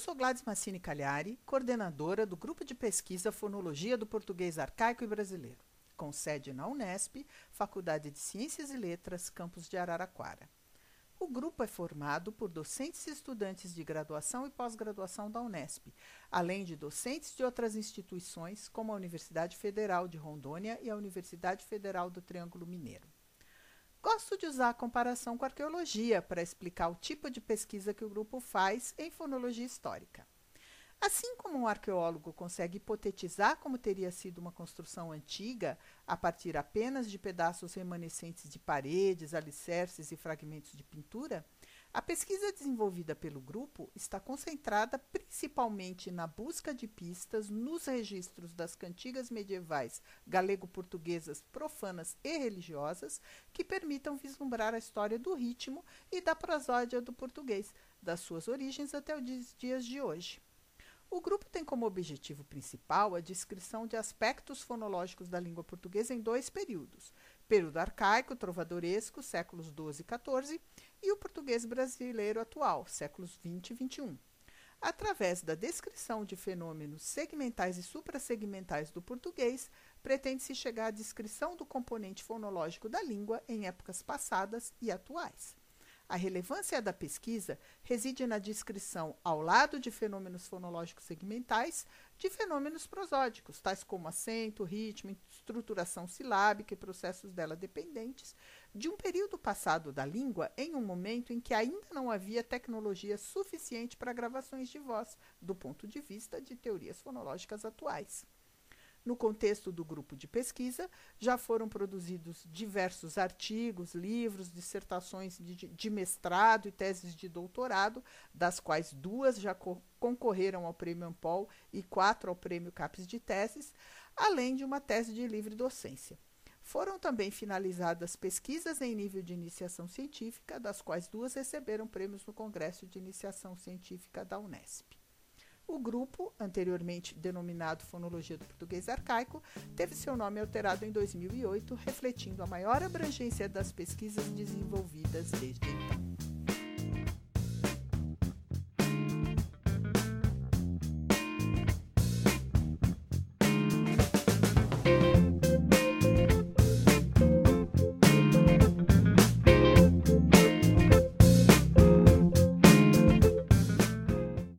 sou Gladys Massini Cagliari, coordenadora do Grupo de Pesquisa Fonologia do Português Arcaico e Brasileiro, com sede na Unesp, Faculdade de Ciências e Letras, campus de Araraquara. O grupo é formado por docentes e estudantes de graduação e pós-graduação da Unesp, além de docentes de outras instituições, como a Universidade Federal de Rondônia e a Universidade Federal do Triângulo Mineiro. Gosto de usar a comparação com a arqueologia para explicar o tipo de pesquisa que o grupo faz em fonologia histórica. Assim como um arqueólogo consegue hipotetizar como teria sido uma construção antiga a partir apenas de pedaços remanescentes de paredes, alicerces e fragmentos de pintura, a pesquisa desenvolvida pelo grupo está concentrada principalmente na busca de pistas nos registros das cantigas medievais galego-portuguesas profanas e religiosas que permitam vislumbrar a história do ritmo e da prosódia do português, das suas origens até os dias de hoje. O grupo tem como objetivo principal a descrição de aspectos fonológicos da língua portuguesa em dois períodos: período arcaico, trovadoresco, séculos XII e XIV, e o português brasileiro atual, séculos XX e XXI. Através da descrição de fenômenos segmentais e suprassegmentais do português, pretende-se chegar à descrição do componente fonológico da língua em épocas passadas e atuais. A relevância da pesquisa reside na descrição, ao lado de fenômenos fonológicos segmentais, de fenômenos prosódicos, tais como acento, ritmo, estruturação silábica e processos dela dependentes, de um período passado da língua em um momento em que ainda não havia tecnologia suficiente para gravações de voz, do ponto de vista de teorias fonológicas atuais. No contexto do grupo de pesquisa, já foram produzidos diversos artigos, livros, dissertações de, de mestrado e teses de doutorado, das quais duas já co concorreram ao Prêmio Ampol e quatro ao Prêmio CAPES de Teses, além de uma tese de livre docência. Foram também finalizadas pesquisas em nível de iniciação científica, das quais duas receberam prêmios no Congresso de Iniciação Científica da Unesp. O grupo, anteriormente denominado Fonologia do Português Arcaico, teve seu nome alterado em 2008, refletindo a maior abrangência das pesquisas desenvolvidas desde então.